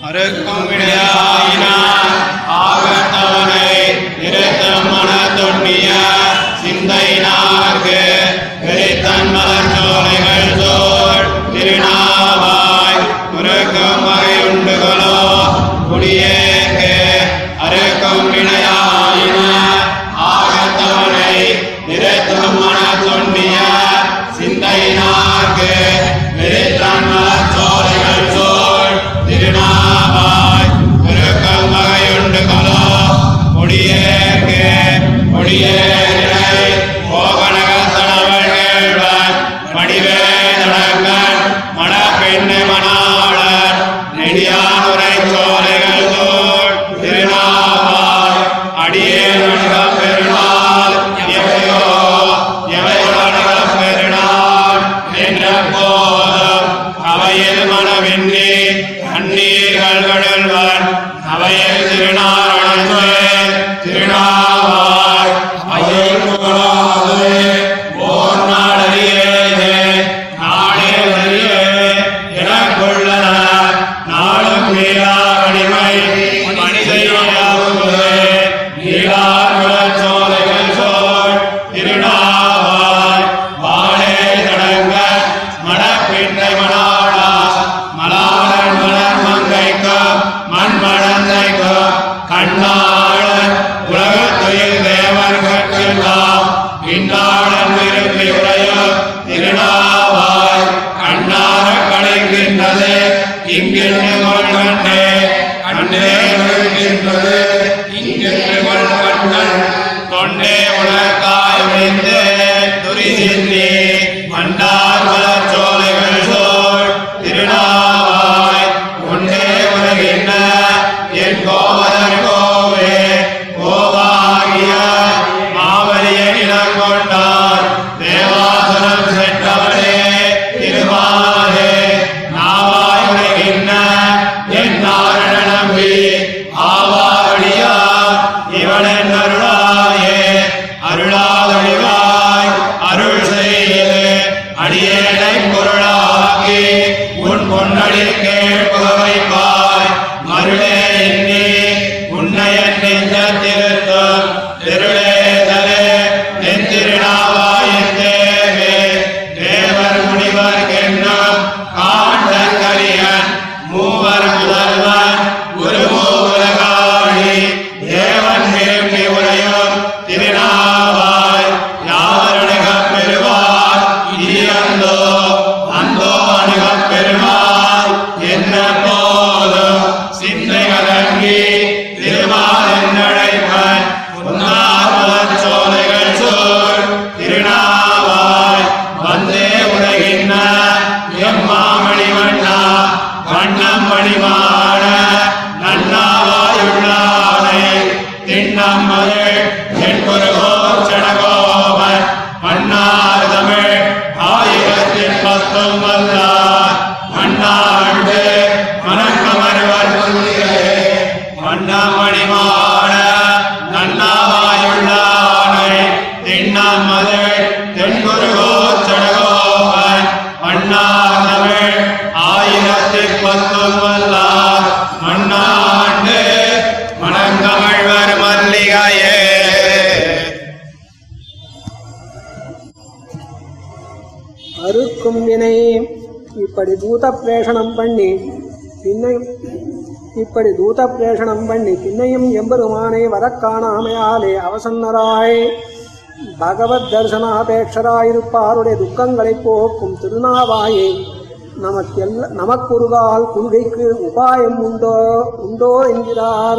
அறுக்கும் விடையாயினார் ஆகத்தவனை நிறுத்தம் மன தொண்டிய சிந்தையினார்க்கு வெளித்தன் மலர் சோலைகள் சோழ் திருநாவாய் முறுக்கும் வகையுண்டுகளோ குடியே அவையில் மனவின்னி கண்ணீர்கள் கடல்வன் அவையில் திருநாரணன் திருநாவாய் அவையில் புகழாது ஓர் நாடறியே நாடே அறியே எனக்குள்ளன நாளும் நீலாவணிமை மணி செய்யாவுது நீலார் சோலைகள் in me. மன்னமணிமாட நன்னாவாயுள்ளானை. திண்ணம் மகள் தென்குருகோர் சடகோபன். மன்னார் தமிழ் ஆயிரத்தில் பத்தும் மன்னாண்டு. மணங்கமழ்வர் மல்லிகையே. அறுக்கும் வினை இப்படி பூத பிரேஷனம் பண்ணி பின்ன இப்படி தூத பிரேஷணம் பண்ணி பின்னையும் எம்பெருமானை வரக்காணாமையாலே அவசன்னராய் பகவத் தரிசனாபேட்சராயிருப்பாருடைய துக்கங்களை போக்கும் திருநாவாயே நமக்கெல்ல நமக்குருகால் கொள்கைக்கு உபாயம் உண்டோ உண்டோ என்கிறார்.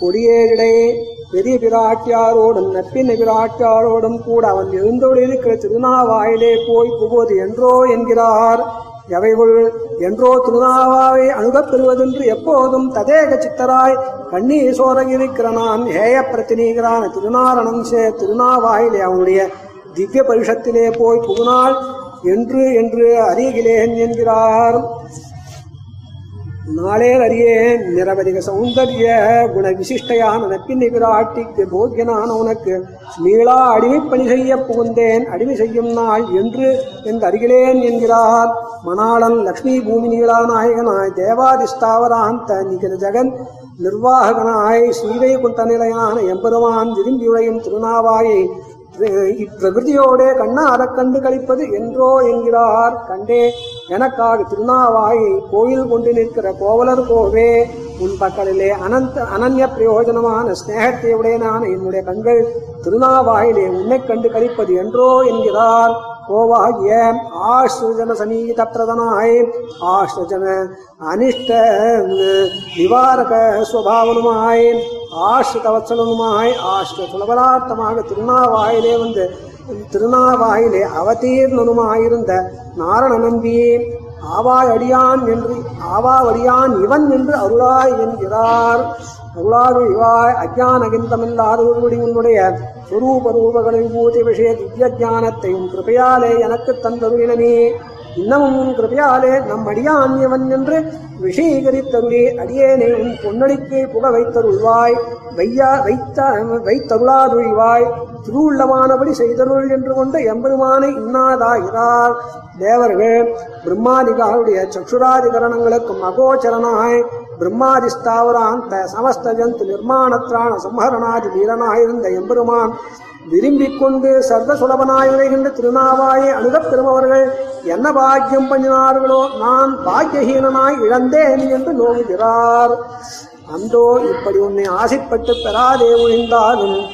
கொடியேரிடையே பெரிய பிராட்டியாரோடும் நப்பின பிராட்டியாரோடும் கூட அவன் எழுந்தோடு இருக்கிற திருநாவாயிலே போய் புகுவது என்றோ என்கிறார். எவைகள் என்றோ திருநாவாவை அணுகப் பெறுவதென்று எப்போதும் ததேக சித்தராய் கண்ணீர் சோரகிருக்கிற நான் ஏய பிரதிநீகரான திருநாரணம் சே திருநாவாயிலே அவனுடைய திவ்ய பரிஷத்திலே போய் புகுநாள் என்று என்று அறிகிலேன் என்கிறார். நாளே அறியேன் நிரவதிக சௌந்தர்ய குண விசிஷ்டையான நப்பின் விராட்டிக்கு போக்கியனான உனக்கு மீளா அடிமைப்பணி செய்ய புகுந்தேன் அடிமை செய்யும் நாள் என்று என்று அருகிலேன் என்கிறார் மணாளன் லக்ஷ்மி பூமி நீளா நாயகனாய் தேவாதிஸ்தாவராந்த நிகிர ஜெகன் நிர்வாககனாய் ஸ்ரீவைகுண்ட நிலையான எம்பெருமான் விரும்பியுழையும் திருநாவாயை இப்பிரகிருதியோடே கண்ணாரக் கண்டு கழிப்பது என்றோ என்கிறார் கண்டே எனக்காக திருநாவாயை கோயில் கொண்டு நிற்கிற கோவலர் கோவே உன் பக்கலிலே அனந்த அனன்ய பிரயோஜனமான ஸ்நேகத்தை உடையனான என்னுடைய கண்கள் திருநாவாயிலே உன்னை கண்டு கழிப்பது என்றோ என்கிறார். கோவாகிய ஆஸ்ருஜன சமீத பிரதனாய் ஆஸ்ருஜன அனிஷ்ட நிவாரக சுவாவனுமாய் ஆஸ்ருதவத்சலனுமாய் ஆஸ்ரு சுலபலார்த்தமாக திருநாவாயிலே வந்து திருநாவாயிலே அவதீர்ணனுமாயிருந்த நாரண நம்பியே ஆவாய் அடியான் என்று ஆவாவடியான் இவன் என்று அருளாய் என்கிறார். அருளாது இவாய் அஜானகிந்தமில்லாதவர்களுடைய உன்னுடைய சுரூப ரூபகளை பூதி விஷய திவ்ய ஞானத்தை கிருபையாலே எனக்கு தந்தருளினமே. இன்னமும் கிருபையாலே நம் அடியான் என்று விஷீகரித்தருளி அடியேனே உன் பொன்னடிக்கு புக வைத்தருள்வாய் வையா வைத்த வைத்தருளாதுழிவாய் திருவுள்ளமானபடி செய்தருள் என்று கொண்ட எம்பெருமானை இன்னாதாகிறார் தேவர்கள் பிரம்மாதிகாருடைய சக்ஷுராதிகரணங்களுக்கும் அகோச்சரனாய் பிரம்மாதிஸ்தாவராந்த சமஸ்த ஜந்து நிர்மாணத்ரான சம்ஹரணாதி வீரனாயிருந்த எம்பெருமான் விரும்பிக் கொண்டு சர்வ சுலபனாய் உரைகின்ற திருநாவாயை அணுகப் பெறுபவர்கள் என்ன பாக்கியம் பண்ணினார்களோ நான் பாக்கியஹீனனாய் இழந்தேன் என்று நோவுகிறார் அந்தோ இப்படி உன்னை ஆசைப்பட்டு பெறாதே ஒழிந்தாலும்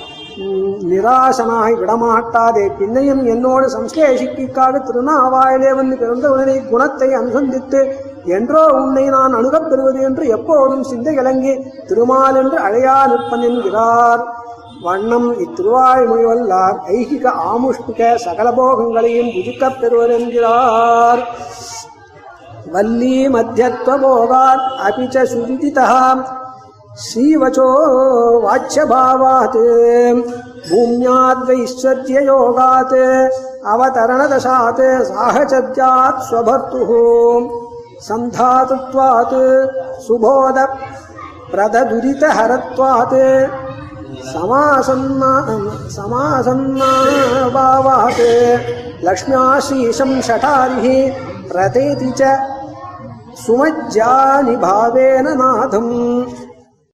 நிராசனாய் விடமாட்டாதே. பின்னையும் என்னோடு சம்ஸ்லேஷிக்காக திருநாவாயிலே வந்து பிறந்தவுடனே குணத்தை அனுசந்தித்து என்றோ உன்னை நான் அணுகப் பெறுவது என்று எப்போதும் சிந்தை கலங்கி திருமால் என்று அழையா நிற்பன் என்கிறார். வண்ணம் இத்திருவாய்மொழி வல்லார் ஐகிக ஆமுஷ்மிக சகல போகங்களையும் புதுக்கப் பெறுவர் என்கிறார் வல்லி மத்தியத்வபோகாத் அபி ச சுவிதிதः श्रीवचो वाच्यभावात् भूम्याद्वैश्वर्ययोगात् अवतरणदशात् साहचर्यात् स्वभर्तुः सन्धातुत्वात् सुबोध प्रददुरितहरत्वात् समासन्ना समासन्नाभावात् लक्ष्म्याशीशं शठारिः प्रतेति च सुमज्जानि भावेन नाथम्